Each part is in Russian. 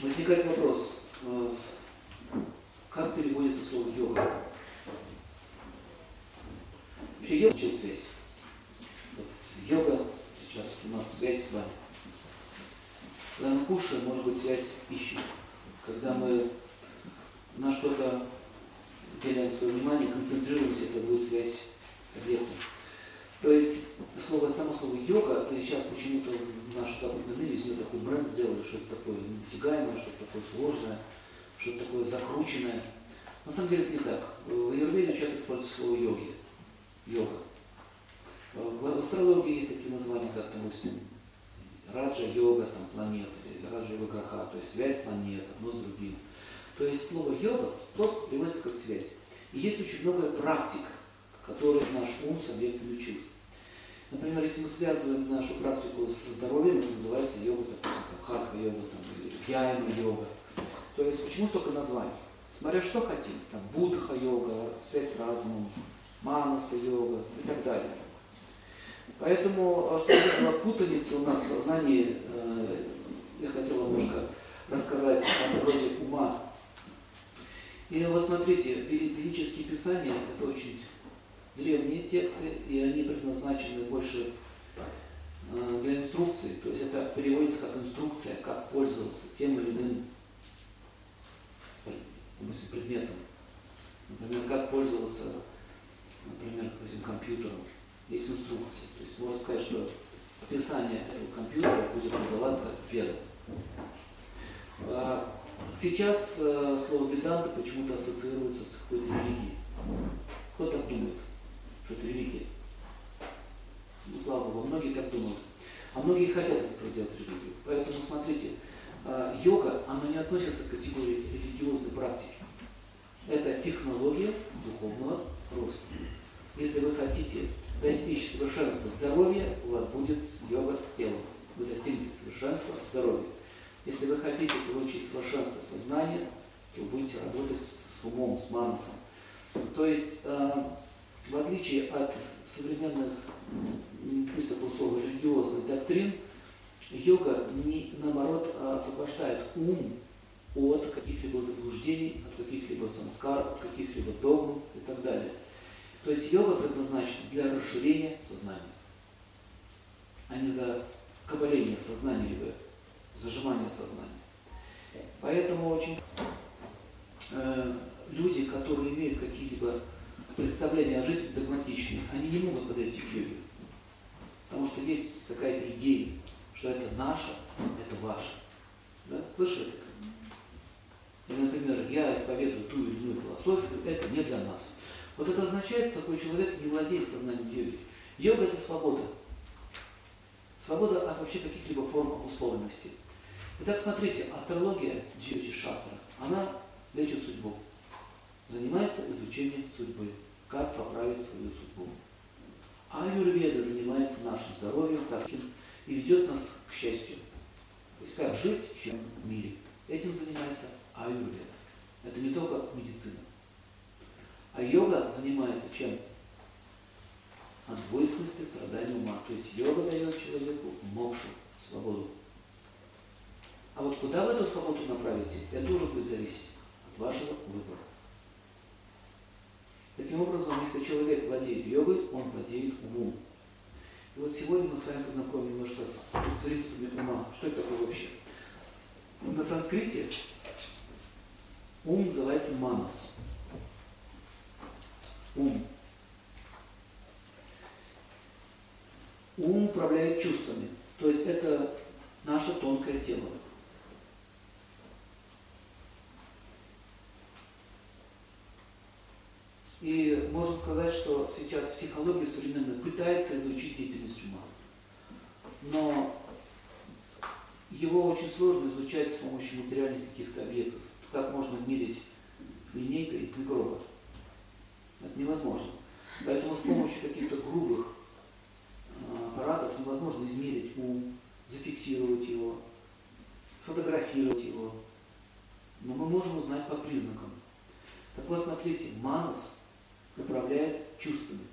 возникает вопрос, э, как переводится слово йога? Вообще йога означает связь. Вот, йога, сейчас у нас связь с вами. Когда мы кушаем, может быть связь с пищей. Когда мы на что-то уделяем свое внимание, концентрируемся, это будет связь с объектом. То есть слово, само слово йога, и сейчас почему-то в нашу западную мире из такой бренд сделали, что это такое недосягаемое, что-то такое сложное, что-то такое закрученное. На самом деле это не так. В аюрведе часто используется слово йоги. Йога. В астрологии есть такие названия, как, допустим, раджа-йога, там, планеты, раджа-йога то есть связь планет, одно с другим. То есть слово йога просто переводится как связь. И есть очень много практик, которые наш ум с объектами чувств. Например, если мы связываем нашу практику со здоровьем, это называется йога, допустим, хатха-йога или гьяйма-йога. То есть почему столько названий? Смотря что хотим, там, будха-йога, связь с разумом, манаса-йога и так далее. Поэтому, чтобы не было путаницы у нас в сознании, э, я хотел немножко рассказать о природе ума и вот смотрите, ведические писания – это очень древние тексты, и они предназначены больше э, для инструкции. То есть это переводится как инструкция, как пользоваться тем или иным предметом. Например, как пользоваться, например, этим компьютером. Есть инструкция. То есть можно сказать, что описание этого компьютера будет называться ведом. А Сейчас э, слово веданта почему-то ассоциируется с какой-то религией. Кто так думает, что это религия? Ну, слава Богу, многие так думают. А многие хотят из этого делать религию. Поэтому смотрите, э, йога, она не относится к категории религиозной практики. Это технология духовного роста. Если вы хотите достичь совершенства здоровья, у вас будет йога с телом. Вы достигнете совершенства здоровья. Если вы хотите получить совершенство сознания, то будете работать с умом, с манасом. То есть, э, в отличие от современных, такое слово, религиозных доктрин, йога не, наоборот освобождает ум от каких-либо заблуждений, от каких-либо самскар, от каких-либо догм и так далее. То есть йога предназначена для расширения сознания, а не за кабаление сознания либо зажимание сознания. Поэтому очень э, люди, которые имеют какие-либо представления о жизни догматичные, они не могут подойти к йоге. Потому что есть какая-то идея, что это наше, это ваше. Да? Слышали? Или, например, я исповедую ту или иную философию, это не для нас. Вот это означает, что такой человек не владеет сознанием йоги. Йога – это свобода. Свобода от вообще каких-либо форм условленности. Итак, смотрите, астрология Джиочи Шастра, она лечит судьбу, занимается изучением судьбы, как поправить свою судьбу. А Аюрведа занимается нашим здоровьем, как и ведет нас к счастью. То есть как жить чем в мире. Этим занимается Аюрведа. Это не только медицина. А йога занимается чем? От двойственности страдания ума. То есть йога дает человеку мокшу, свободу. А вот куда вы эту свободу направите, это уже будет зависеть от вашего выбора. Таким образом, если человек владеет йогой, он владеет умом. И вот сегодня мы с вами познакомим немножко с принципами ума. Что это такое вообще? На санскрите ум называется манас. Ум. Ум управляет чувствами. То есть это наше тонкое тело. И можно сказать, что сейчас психология современная пытается изучить деятельность ума. Но его очень сложно изучать с помощью материальных каких-то объектов. Как можно мерить линейкой микроба? Это невозможно. Поэтому с помощью каких-то грубых а, аппаратов невозможно измерить ум, зафиксировать его, сфотографировать его. Но мы можем узнать по признакам. Так вот, смотрите, манас управляет чувствами.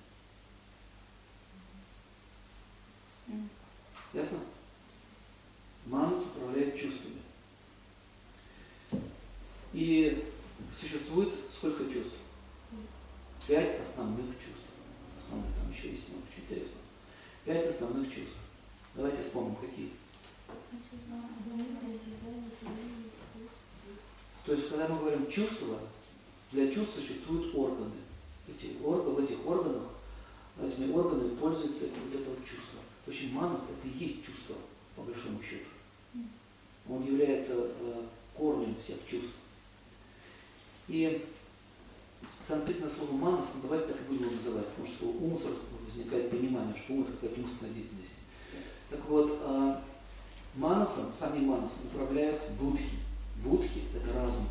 Ясно? Манас управляет чувствами. И существует сколько чувств? Пять основных чувств. Основных там еще есть много, чуть интересно. Пять основных чувств. Давайте вспомним, какие. То есть, когда мы говорим чувства, для чувств существуют органы. Эти органы, в этих органах, этими органами пользуется вот это вот чувство. В общем, манас это и есть чувство, по большому счету. Он является э, корнем всех чувств. И санскритное слово манас, ну, давайте так и будем его называть, потому что ум возникает понимание, что ум это какая-то умственная деятельность. Так вот, э, манасом, самим манасом управляют будхи. Будхи – это разум.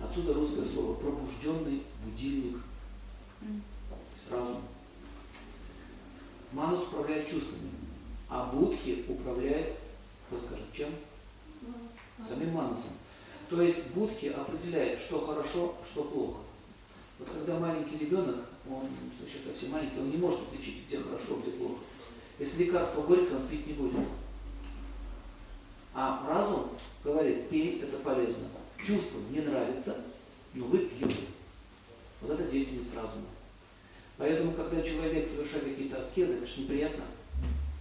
Отсюда русское слово пробужденный будильник, М. то есть разум. Манас управляет чувствами, а будхи управляет, кто скажет, чем? Самим манасом. То есть будхи определяет, что хорошо, что плохо. Вот когда маленький ребенок, он еще совсем маленький, он не может отличить, где хорошо, где плохо. Если лекарство горькое, он пить не будет. А разум говорит, пей, это полезно. Чувство не нравится, но вы пьете. Вот это деятельность разума. Поэтому, когда человек совершает какие-то аскезы, это же неприятно,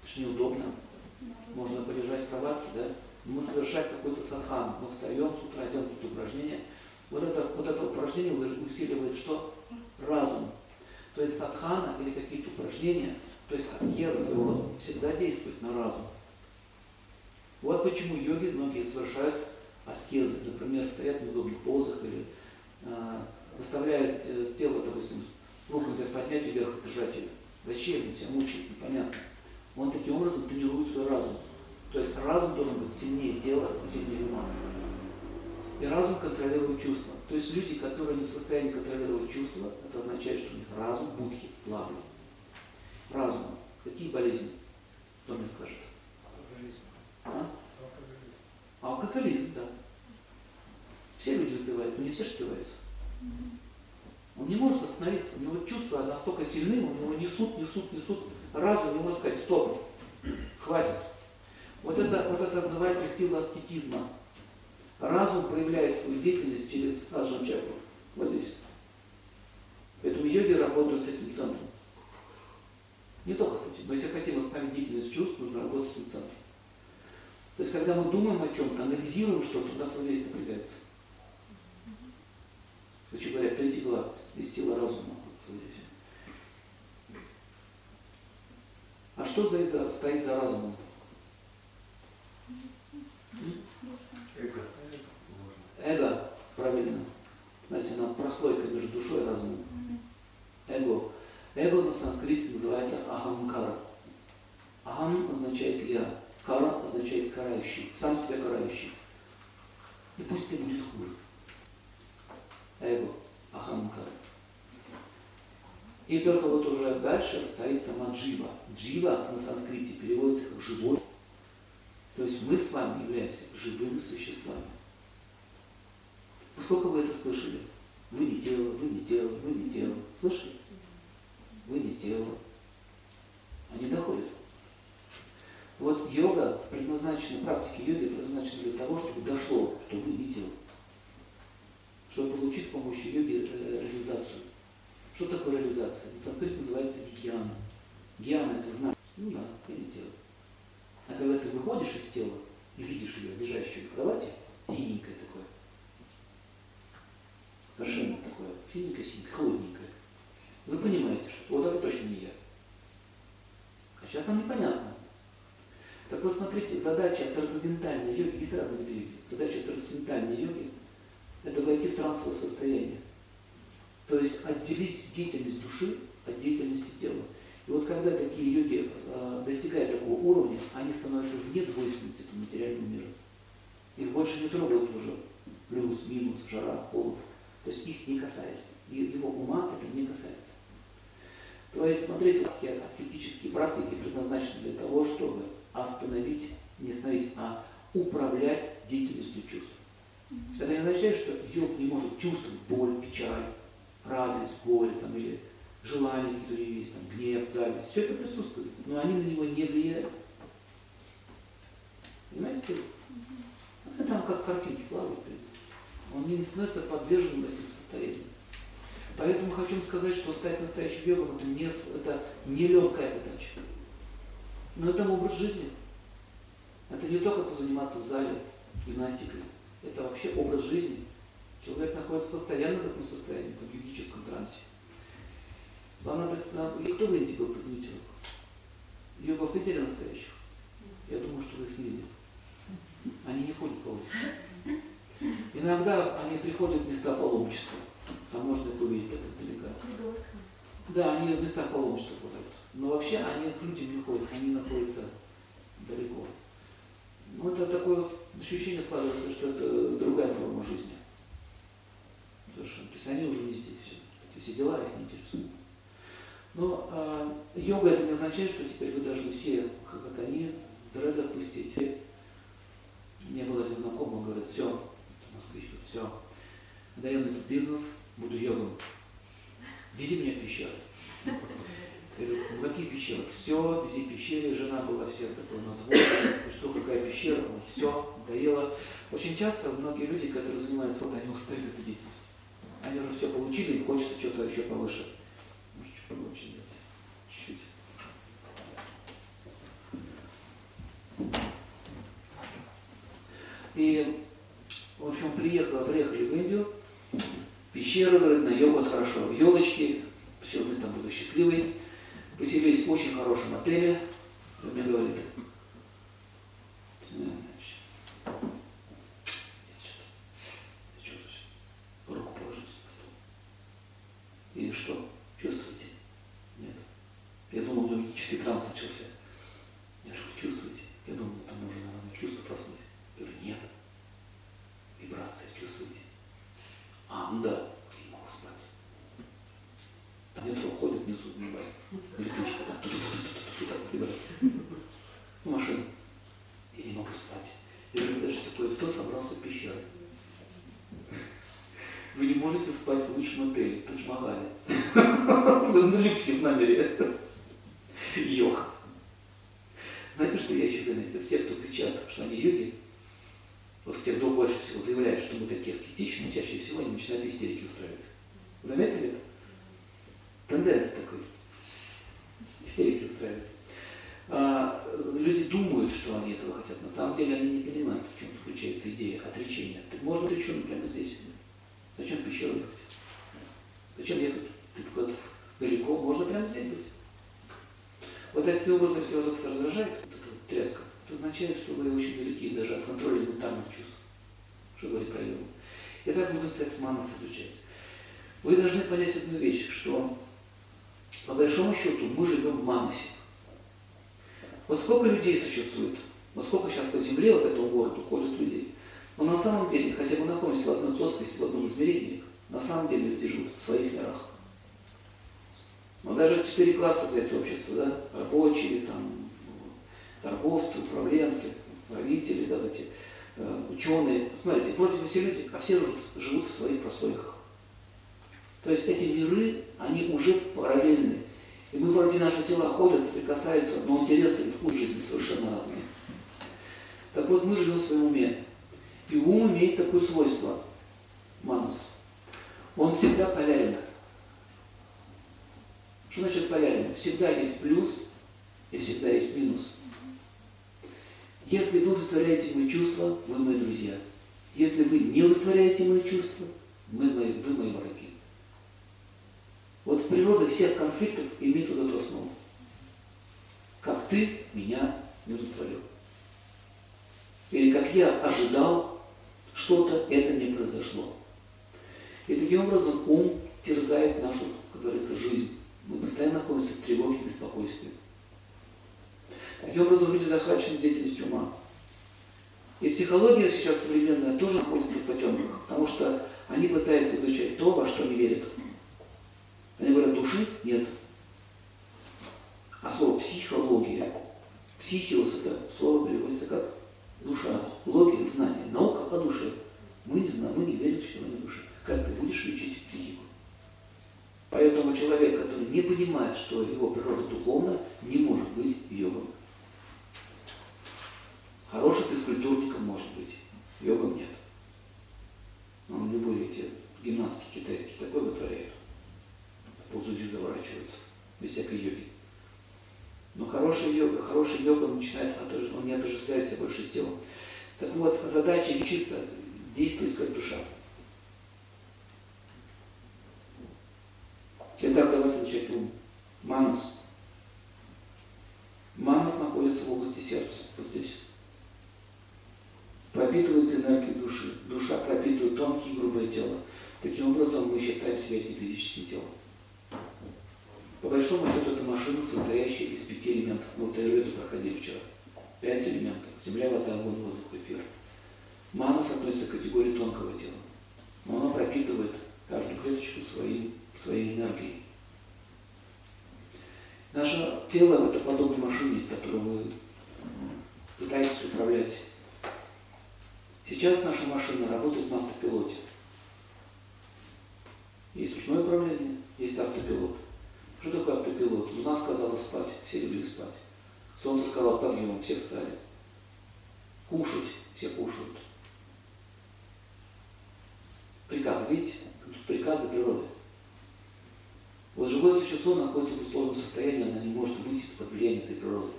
это же неудобно. Можно полежать в кроватке, да? Мы совершаем какой-то садхан, мы встаем с утра, делаем какие-то упражнения. Вот это, вот это упражнение усиливает что? Разум. То есть садхана или какие-то упражнения, то есть аскеза своего всегда действует на разум. Вот почему йоги многие совершают аскезы, например, стоят в неудобных позах или э, выставляют э, с тела, допустим, руку так поднять и вверх и держать ее. Зачем он себя мучает, непонятно. Он таким образом тренирует свой разум. То есть разум должен быть сильнее тела и сильнее ума. И разум контролирует чувства. То есть люди, которые не в состоянии контролировать чувства, это означает, что у них разум будхи слабый. Разум. Какие болезни? Кто мне скажет? Алкоголизм. А? Алкоголизм. Алкоголизм, да. Все люди выпивают, но не все же. Он не может остановиться, у него чувства настолько сильны, у него несут, несут, несут. Разум не может сказать, стоп, хватит. Вот это, вот это называется сила аскетизма. Разум проявляет свою деятельность через аджан чакру. Вот здесь. Поэтому йоги работают с этим центром. Не только с этим. Но если хотим остановить деятельность чувств, нужно работать с этим центром. То есть, когда мы думаем о чем-то, анализируем что-то, у нас вот здесь напрягается. Короче говоря, третий глаз, есть сила разума. Вот здесь. А что за это стоит за разумом? Эго. Эго, правильно. Знаете, она прослойка между душой и разумом. Эго. Эго на санскрите называется ахамкара. Ахам означает я, кара означает карающий, сам себя карающий. И пусть тебе будет хуже. Эго, ахамкара. И только вот уже дальше стоит сама джива. Джива на санскрите переводится как живой. То есть мы с вами являемся живыми существами. Сколько вы это слышали? Вы не тело, вы не тело, вы не тело. Слышали? Вы не тело. Они доходят. Вот йога предназначена, практика йоги предназначена для того, чтобы дошло, что вы не тело. Чтобы получить с помощью йоги э, реализацию. Что такое реализация? На санскрите называется гьяна. Гьяна это знак. Ну да, я тело. А когда ты выходишь из тела и видишь ее лежащую в кровати, синенькое такое, совершенно такое, синенькое, синенькое, холодненькое, вы понимаете, что вот это точно не я. А сейчас нам непонятно. Так вот, смотрите, задача трансцендентальной йоги, есть разные виды йоги, задача трансцендентальной йоги – это войти в трансовое состояние. То есть отделить деятельность души от деятельности тела. И вот когда такие йоги э, достигают такого уровня, они становятся вне двойственности по материальному миру. Их больше не трогают уже плюс, минус, жара, холод. То есть их не касается. И его ума это не касается. То есть, смотрите, такие аскетические практики предназначены для того, чтобы остановить, не остановить, а управлять деятельностью чувств. Это не означает, что йог не может чувствовать боль, печаль, радость, горе там, или желания, которые есть, там, гнев, зависть. Все это присутствует, но они на него не влияют. Понимаете? Это там как картинки плавают. Он не становится подверженным этим состояниям. Поэтому хочу сказать, что стать настоящим йогом это не, это не легкая задача. Но это образ жизни. Это Это не только позаниматься в зале гимнастикой, это вообще образ жизни. Человек находится постоянно в этом состоянии, в этом трансе. Вам надо, и кто в Индии был, руку? Йогов видели настоящих? Я думаю, что вы их не видели. Они не ходят по улице. Иногда они приходят в места паломничества. Там можно их увидеть так издалека. Да, они в местах паломничества ходят. Но вообще они к людям не ходят, они находятся далеко. Ну, это такое вот ощущение складывается, что это другая форма жизни. Совершенно. То есть они уже не здесь. Все. Эти все дела их не интересуют. Но э, йога это не означает, что теперь вы должны все, как, как они, в дредах пустить. У меня был один знакомый, говорит, все, это москвич, все, да я на этот бизнес, буду йогом. Вези меня в пещеру. Я говорю, ну какие пещеры? Все, вези пещеры, жена была вся такой на «Ты что, какая пещера? Все, доела. Очень часто многие люди, которые занимаются, вот они устают от этой деятельности. Они уже все получили, им хочется что-то еще повыше. Может, чуть погромче сделать. Чуть-чуть. И, в общем, приехали, приехали в Индию, пещеру, говорит, на йогу хорошо, елочки, все, мы там были счастливые, поселились в очень хорошем отеле, и мне говорит, «Ты знаешь, я что-то, я что-то, руку положите на стол. И что, чувствуете? Нет. Я магический транс начался. Я же чувствуете? Я думал, там нужно, наверное, чувство проснуть. Я говорю, нет. Вибрация, чувствуете? А, ну да, я не могу спать. Там метро ходит внизу, не. Электричка, там. Ну, машина. Я не могу спать. Я говорю, подождите, кое-кто собрался в пещеры. Вы не можете спать в лучшем отеле, Тадж-Махале. На люксе в номере. Йог. Знаете, что я еще заметил? Все, кто кричат, что они йоги, вот те, кто больше всего заявляют, что мы такие аскетичные, чаще всего они начинают истерики устраивать. Заметили это? Тенденция такой. Истерики устраивать. А, люди думают, что они этого хотят. На самом деле они не понимают, в чем заключается идея отречения. Так можно отреченным прямо здесь. Зачем в пещеру ехать? Зачем ехать куда-то далеко? Можно прямо здесь быть. Вот таким образом, если вас это раздражает, вот эта тряска, это означает, что вы очень далеки даже от контроля элементарных чувств, что говорит про йогу. И так можно сказать с манасом изучать. Вы должны понять одну вещь, что по большому счету мы живем в манасе. Вот сколько людей существует, вот сколько сейчас по земле, вот этому городу ходят людей. Но на самом деле, хотя мы находимся в одной плоскости, в одном измерении, на самом деле люди живут в своих мирах. Но даже четыре класса взять общества, да, рабочие, там, торговцы, управленцы, правители, да, эти э, ученые. Смотрите, вроде бы все люди, а все живут, живут в своих прослойках. То есть эти миры, они уже параллельны. И мы вроде наши тела ходят, соприкасаются, но интересы и вкус жизни совершенно разные. Так вот, мы живем в своем уме. И ум имеет такое свойство, манус. Он всегда полярен. Что значит полярен? Всегда есть плюс и всегда есть минус. Если вы удовлетворяете мои чувства, вы мои друзья. Если вы не удовлетворяете мои чувства, мы, мои, вы мои враги. Вот в природе всех конфликтов имеет вот эту основу. Как ты меня не удовлетворил. Или как я ожидал что-то, это не произошло. И таким образом ум терзает нашу, как говорится, жизнь. Мы постоянно находимся в тревоге и беспокойстве. Таким образом, люди захвачены деятельностью ума. И психология сейчас современная тоже находится в потемках, потому что они пытаются изучать то, во что не верят. Они говорят, души нет. А слово психология, психиос это слово переводится как душа, логика, знание, наука о душе. Мы не знаем, мы не верим, что мы не душа. Как ты будешь лечить психику? Поэтому человек, который не понимает, что его природа духовна, не может быть йогом. Хорошим физкультурником может быть, йогом нет. Но любые эти гимнастки китайские такое вытворяют. Позу дзюдо ворачиваются, без всякой йоги. Но хороший йога, хороший йога начинает, отож- он не отождествляет себя больше с телом. Так вот, задача лечиться, действовать как душа. Итак, давайте начать ум. Манас. Манас находится в области сердца, вот здесь. Пропитывается энергией души. Душа пропитывает тонкие и грубое тело. Таким образом, мы считаем себя этим физическим телом. По большому счету, это машина, состоящая из пяти элементов. Мы вот Айрведу проходили вчера. Пять элементов. Земля, вода, огонь, воздух, эфир. Манас относится к категории тонкого тела. Но оно пропитывает каждую клеточку своим, своей энергией. Наше тело – это подобно машине, которую вы пытаетесь управлять. Сейчас наша машина работает на автопилоте. Есть ручное управление, есть автопилот. Что такое автопилот? Луна сказала спать, все любили спать. Солнце сказало подъем, все встали. Кушать, все кушают. Приказы, видите? Тут приказы природы. Вот живое существо находится в условном состоянии, оно не может выйти из-под влияния этой природы.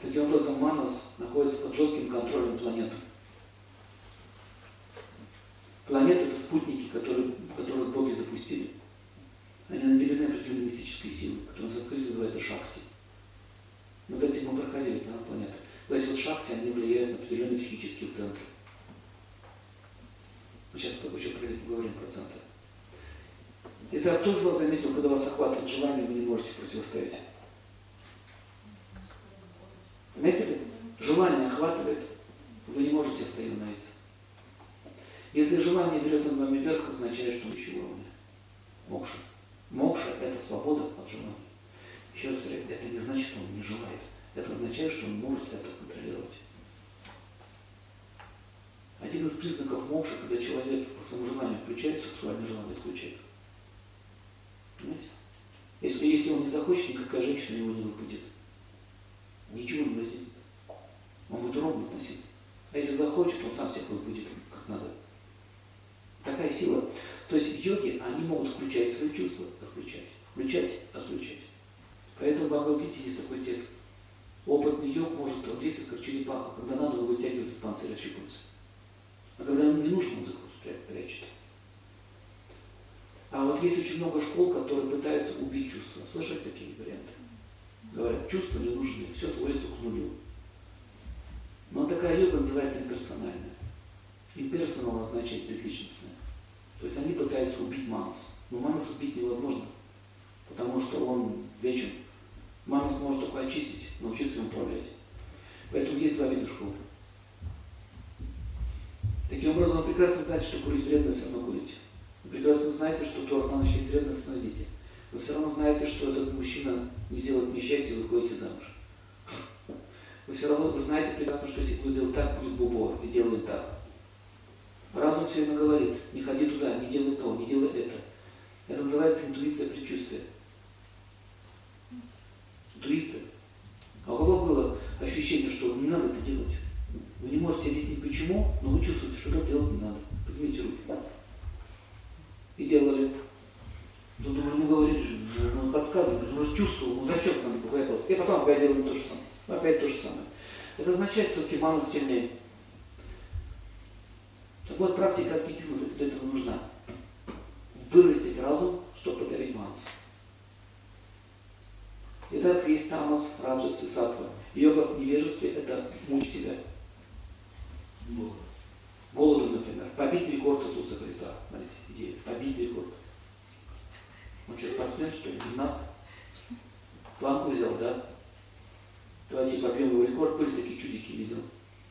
Таким образом, Манас находится под жестким контролем планеты. Планеты – это спутники, которые, которых боги запустили. Они наделены определенной мистической силой, которая на санскрите называется шакти. Вот этим мы проходили на планеты. Вот эти вот шакти, они влияют на определенные психические центры. Мы сейчас еще поговорим про центры. Итак, кто из вас заметил, когда вас охватывает желание, вы не можете противостоять? Заметили? Желание охватывает, вы не можете остановиться. Если желание берет над вами вверх, означает, что выше уровня. Мокша. Мокша – это свобода от желания. Еще раз повторяю, это не значит, что он не желает. Это означает, что он может это контролировать. Один из признаков мокши, когда человек по своему желанию включает, сексуальное желание отключает. Понимаете? Если, если он не захочет, никакая женщина его не возбудит. Ничего не возникнет. Он будет ровно относиться. А если захочет, он сам всех возбудит, как надо. Такая сила. То есть йоги, они могут включать свои чувства, отключать. Включать, отключать. Поэтому в Бхагавадгите есть такой текст. Опытный йог может он действовать как черепаха. Когда надо, он вытягивает из панциря, щупальца. А когда ему не нужно, он закрывает, прячет. А вот есть очень много школ, которые пытаются убить чувства. Слышали такие варианты? Говорят, чувства не нужны, все сводится к нулю. Но такая йога называется имперсональная. Имперсонал означает безличностная. То есть они пытаются убить манас. Но манас убить невозможно, потому что он вечен. Манас может только очистить, научиться им управлять. Поэтому есть два вида школ. Таким образом, вы прекрасно знаете, что курить вредно, все равно курите. Вы прекрасно знаете, что торт на ночь есть вредно, остановите. Вы все равно знаете, что этот мужчина не сделает несчастья, вы выходите замуж. Вы все равно вы знаете прекрасно, что если будет делать так, будет бубо, и делаем так. Разум все время говорит, не ходи туда, не делай то, не делай это. Это называется интуиция предчувствия. Интуиция. А у кого было ощущение, что не надо это делать? Вы не можете объяснить почему, но вы чувствуете, что так делать не надо. Поднимите руки. И делали. Ну, думаю, ну говорили же, ну, подсказывали, ну, же чувствовал, ну зачет надо покаяться. И потом опять делаем то же самое. Опять то же самое. Это означает, что все-таки мама сильнее. Вот, практика аскетизма для этого нужна. Вырастить разум, чтобы подавить манас. Итак, есть тамас, раджас и сатва. Йога в невежестве – это мучить себя. Голодом, например. Побить рекорд Иисуса Христа. Смотрите, идея. Побить рекорд. Он что, спортсмен, что ли? Гимнаст? Планку взял, да? Давайте побьем его рекорд. Были такие чудики, видел.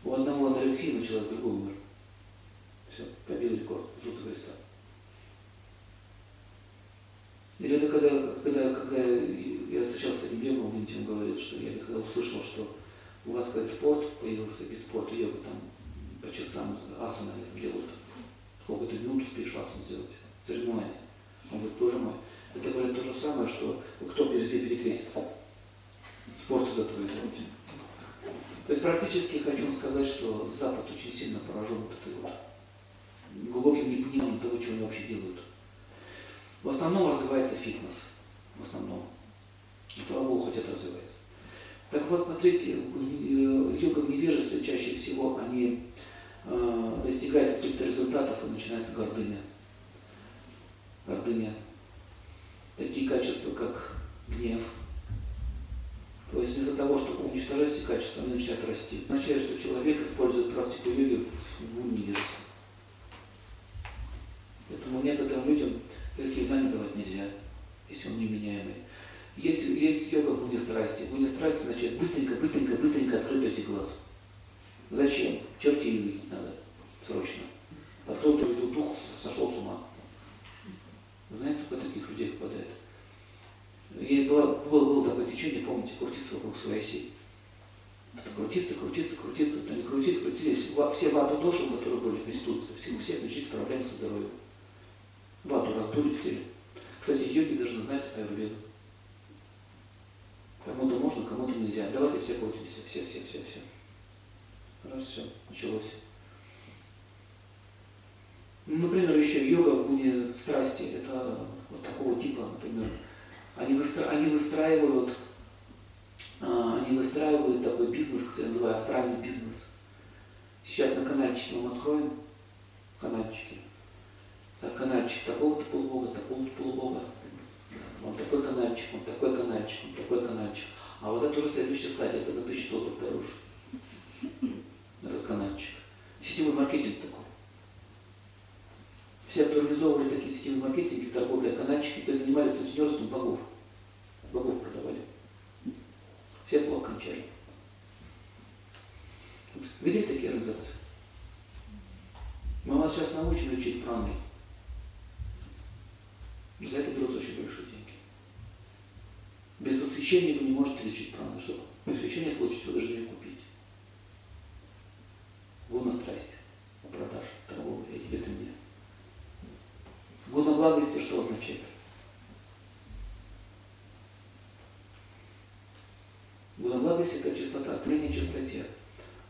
У одного анорексия началась, другой умер. Все, побил рекорд Иисуса Христа. Или это когда, когда, когда я встречался с Индии, он говорит, что я когда услышал, что у вас, сказать, спорт появился, без спорта йога там по часам асаны делают. Сколько ты минут успеешь асану сделать? Соревнования. Он говорит, боже мой, это говорит то же самое, что кто перед перекрестится. Спорт из этого сделать. То есть практически хочу сказать, что Запад очень сильно поражен вот этой вот глубоким непониманием того, что они вообще делают. В основном развивается фитнес. В основном. Слава Богу, хоть это развивается. Так вот, смотрите, э, йога в невежестве чаще всего они э, достигают каких-то результатов и начинается гордыня. Гордыня. Такие качества, как гнев. То есть вместо того, чтобы уничтожать эти качества, они начинают расти. Означает, что человек использует практику йоги в невежестве. Поэтому некоторым людям такие знания давать нельзя, если он неменяемый. Есть, есть йога в гуне страсти. В гуне страсти значит быстренько, быстренько, быстренько открыть эти глаз. Зачем? Чертей увидеть надо срочно. А кто-то увидел дух, сошел с ума. Вы знаете, сколько таких людей попадает? И было, было, было такое течение, помните, крутиться вокруг своей оси. Крутиться, крутиться, крутиться, но не крутить, крутились. Все вату доши, которые были в институции, все, у начались проблемы со здоровьем. Раздули в теле. Кстати, йоги должны знать аюрведу. Кому-то можно, кому-то нельзя. Давайте все крутимся, все, все, все, все. Раз, все, началось. Ну, например, еще йога в гуне страсти, это вот такого типа, например. Они, выстра- они выстраивают, а, они выстраивают такой бизнес, который я называю астральный бизнес. Сейчас на канальчике мы откроем, канальчики. Так, канальчик такого-то полубога, такого-то полубога. Вот такой канальчик, вот такой канальчик, вот такой канальчик. А вот это уже следующая стадия, это на тысячу долларов дороже. Этот канальчик. Сетевой маркетинг такой. Все, кто организовывали такие сетевые маркетинги, торговля, канальчики, то занимались сутенерством богов. Богов продавали. Все плохо кончали. Видели такие организации? Мы вас сейчас научим лечить праной. За это берутся очень большие деньги. Без посвящения вы не можете лечить прану. Чтобы посвящение получить, вы должны ее купить. Гуна страсти, продаж, торговля, я тебе, ты мне. Гуна благости что означает? Гуна благости – это чистота, стремление к чистоте.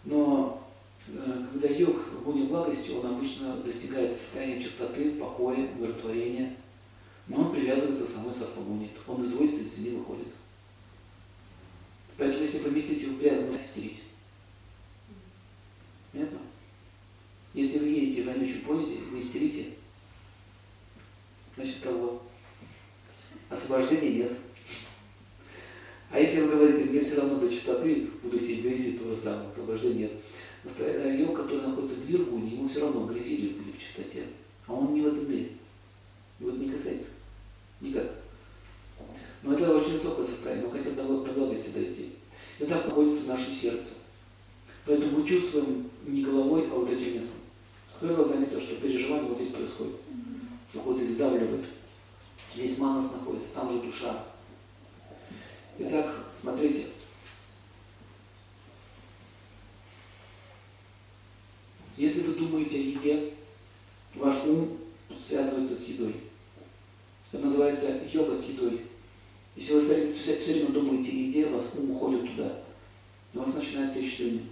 Но э, когда йог в гуне благости, он обычно достигает состояния чистоты, покоя, умиротворения, но он привязывается к самой сарфагуне, он из двойственности не выходит. Поэтому если поместить его в грязную, стереть. Понятно? Если вы едете в вонючем поезде, вы истерите, значит того. Освобождения нет. А если вы говорите, мне все равно до чистоты, буду сидеть грязи, то же самое, освобождения нет. Настоящий йог, который находится в Виргуне, ему все равно в грязи или в чистоте. А он не в этом мире. Его это не касается. Никак. Но это очень высокое состояние, мы хотим до до благости дойти. И так находится в нашем сердце. Поэтому мы чувствуем не головой, а вот этим местом. Кто из вас заметил, что переживание вот здесь происходит? Здесь сдавливает. Здесь манас находится, там же душа. Итак, смотрите. Если вы думаете о еде, ваш ум связывается с едой. Это называется йога с едой. Если вы все, все- все время думаете о еде, ваш ум уходит туда. И у вас начинает течь слюни.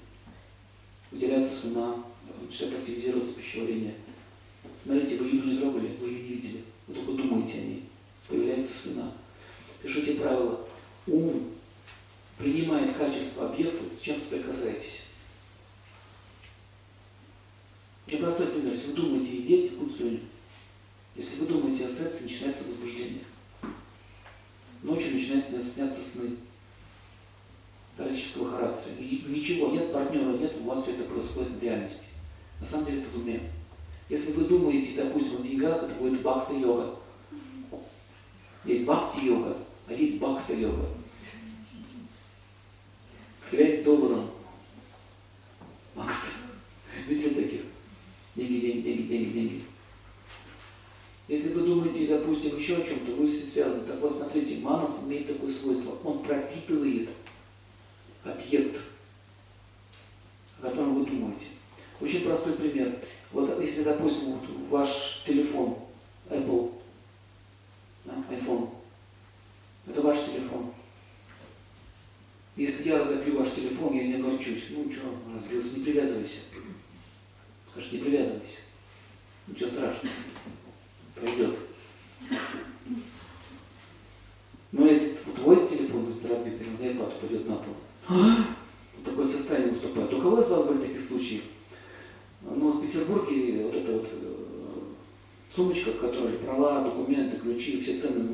Выделяется слюна, начинает активизироваться пищеварение. Смотрите, вы еду не трогали, вы ее не видели. Вы только думаете о ней. Появляется слюна. Пишите правило. Ум принимает качество объекта, с чем соприкасаетесь. Очень простой пример. Если вы думаете о еде, текут слюни. Если вы думаете о сексе, начинается возбуждение. Ночью начинают сняться сны эротического характера. И ничего, нет партнера, нет, у вас все это происходит в реальности. На самом деле это в уме. Если вы думаете, допустим, о деньгах, это будет бакса-йога. Есть бхакти-йога, а есть бакса-йога. Связь с долларом. Бакс. Видели таких? Деньги, деньги, деньги, деньги, деньги. Если вы думаете, допустим, еще о чем-то, вы ним связаны. Так вот, смотрите, манас имеет такое свойство. Он пропитывает объект, о котором вы думаете. Очень простой пример. Вот если, допустим, вот ваш телефон Apple, да, iPhone, это ваш телефон. Если я разобью ваш телефон, я не огорчусь. Ну что, разбился, не привязывайся. Скажешь, не привязывайся. Ничего страшного.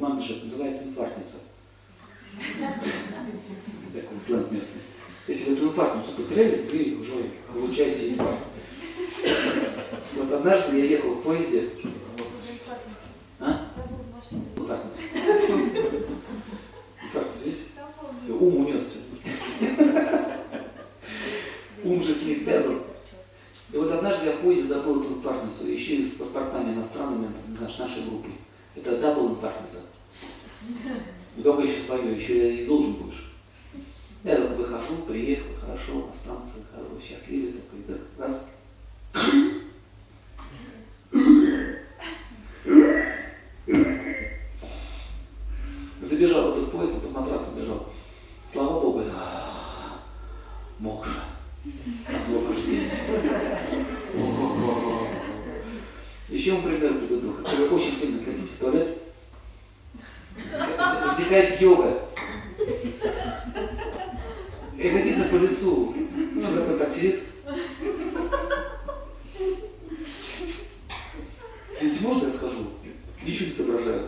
Лежат, называется инфарктница. Такой сленг местный. Если вы эту инфарктницу потеряли, вы уже получаете инфаркт. Вот однажды я ехал в поезде, а? Забыл в машине. Инфарктница. Инфаркт здесь. Ум унес. Ум же с ней связан. И вот однажды я в поезде забыл эту инфарктницу, еще и с паспортами иностранными, знаешь, нашей группы. Это дабл инфарктница. И только еще свое, еще и должен будешь. Я так выхожу, приехал, хорошо, на станции, хорошо, счастливый такой, да, раз. Забежал в этот поезд, под матрасом бежал. Слава Богу, это мокша. Освобождение. Ого. Еще вам пример приведу. Когда вы очень сильно хотите в туалет, возникает йога. Это видно по лицу. Человек вот так сидит. Извините, можно я скажу? Ничего не соображаю.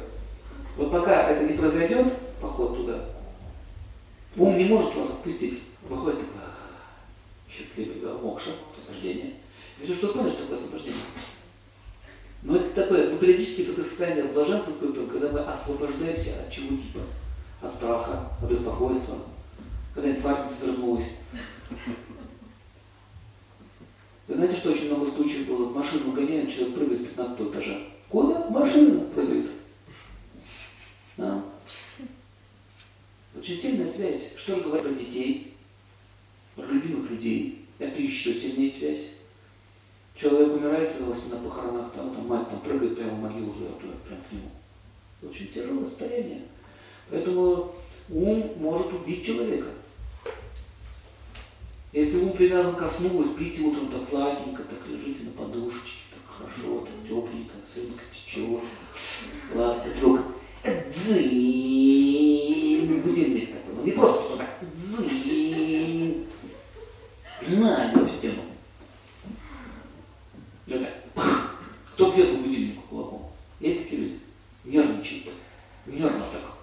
Вот пока это не произойдет, поход туда, ум не может вас отпустить. Выходит такой, «А, счастливый, да, мокша, освобождение. Я хочу, что вы поняли, что такое освобождение. Но это такое, ну, периодически это состояние блаженства когда мы освобождаемся от чего типа? От страха, от беспокойства, когда инфарктница вернулась. Вы знаете, что очень много случаев было? Машину гоняют, человек прыгает с 15 этажа. Куда? Машина прыгает. Да. Очень сильная связь. Что же говорить про детей, про любимых людей? Это еще сильнее связь. Человек умирает если на похоронах, там, там мать там прыгает прямо в могилу туда, туда, прямо к нему. Очень тяжелое состояние. Поэтому ум может убить человека. Если ум привязан ко сну, вы спите утром так сладенько, так лежите на подушечке, так хорошо, так тепленько, слюнка течет, классно, вдруг дзынь, будильник такой, ну не просто вот так, дзынь, на его стену. Вот так, кто бьет по будильнику кулаком? Есть такие люди? Нервничает, нервно так,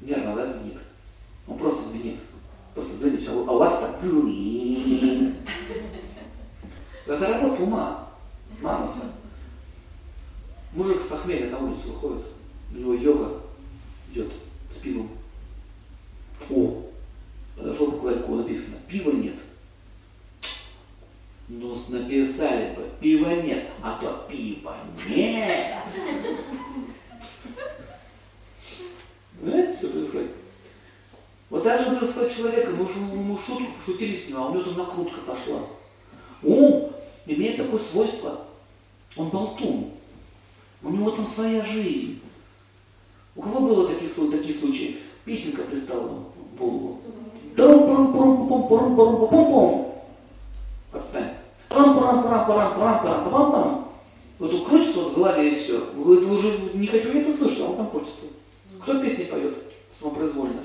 нервно, да, звенит. Он просто звенит. Просто звонишь, а у а у вас так звенит. Это работа ума, манаса. Мужик с похмелья на улицу выходит, у него йога идет с пивом. О, подошел к ларьку, написано, пива нет. Ну, написали бы, пива нет, а то пива нет. Знаете, что происходит? Вот так же происходит человека, мы уже ему шутку ним, а у него там накрутка пошла. Ум имеет такое свойство, он болтун, у него там своя жизнь. У кого было такие, такие случаи? Песенка пристала в голову. Отстань. Парам парам парам парам парам парам парам парам Вот он крутится в голове и все. Вы уже не хочу я это слышать, а он там крутится. Кто песни поет самопроизвольно?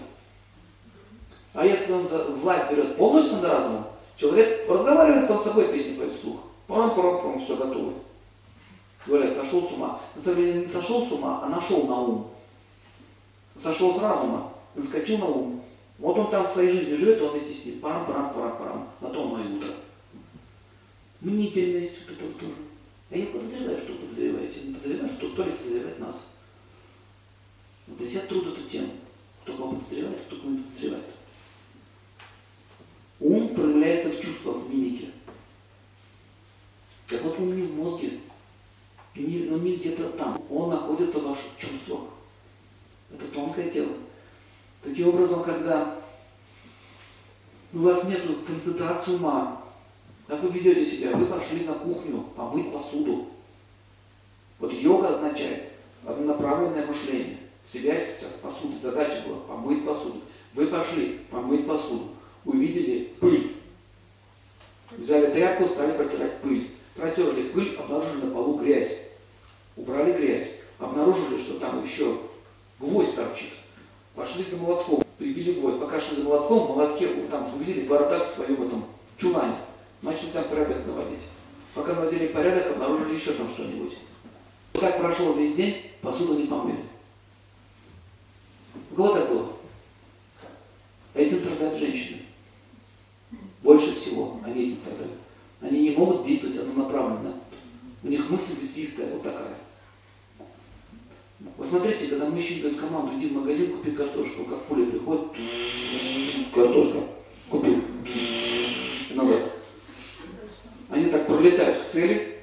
А если он власть берет полностью над разумом, человек разговаривает сам с собой, песни поет вслух. Парам парам парам все готово. Говорят, сошел с ума. На самом деле не сошел с ума, а нашел на ум. Сошел с разума, наскочил на ум. Вот он там в своей жизни живет, он вместе с ним. Парам, парам, парам, парам. На то оно и утро. Мнительность вот это тоже. А я подозреваю, что подозреваете. Не подозреваю, что столик подозревает нас. Вот и все труд эту тему. Кто кого подозревает, кто кого не подозревает. Ум проявляется в чувствах, в мимике. Так вот он не в мозге, не, он не где-то там. Он находится в ваших чувствах. Это тонкое тело. Таким образом, когда у вас нет концентрации ума, как вы ведете себя? Вы пошли на кухню помыть посуду. Вот йога означает однонаправленное мышление. Связь с посудой. Задача была помыть посуду. Вы пошли помыть посуду. Увидели пыль. Взяли тряпку, стали протирать пыль. Протерли пыль, обнаружили на полу грязь. Убрали грязь. Обнаружили, что там еще гвоздь торчит. Пошли за молотком, прибили гвоздь. Пока шли за молотком, молотке там увидели бардак в своем этом чулане. Начали там порядок наводить. Пока наводили порядок, обнаружили еще там что-нибудь. Так прошел весь день, посуду не помыли. У кого так было? Этим страдают женщины. Больше всего они этим. Они не могут действовать однонаправленно. У них мысль ветвистая вот такая. Вы смотрите, когда мужчина дает команду, иди в магазин, купи картошку, как пуля приходит, картошка, купил, и назад. Они так пролетают к цели,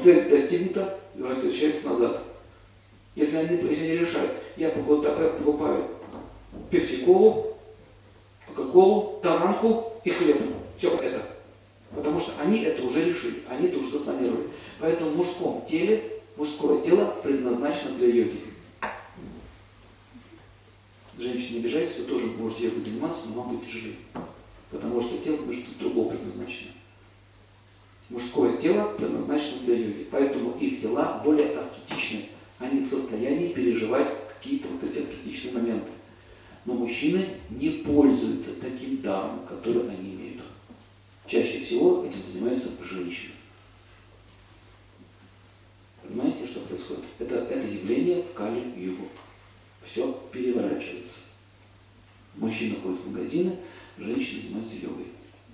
цель достигнута, и возвращаются назад. Если они, если они решают, я покупаю, покупаю пепси-колу, кока-колу, таранку и хлеб. Все это. Потому что они это уже решили, они это уже запланировали. Поэтому в мужском теле, мужское тело предназначено для йоги. Женщины, не обижайтесь, вы тоже можете йогой заниматься, но вам будет тяжелее. Потому что тело что другого предназначено. Мужское тело предназначено для йоги, поэтому их тела более аскетичны. Они в состоянии переживать какие-то вот эти аскетичные моменты. Но мужчины не пользуются таким даром, который они имеют. Чаще всего этим занимаются женщины. Понимаете, что происходит? Это, это явление в Кали-Югу. Все переворачивается. Мужчина ходит в магазины, женщины занимаются йогой.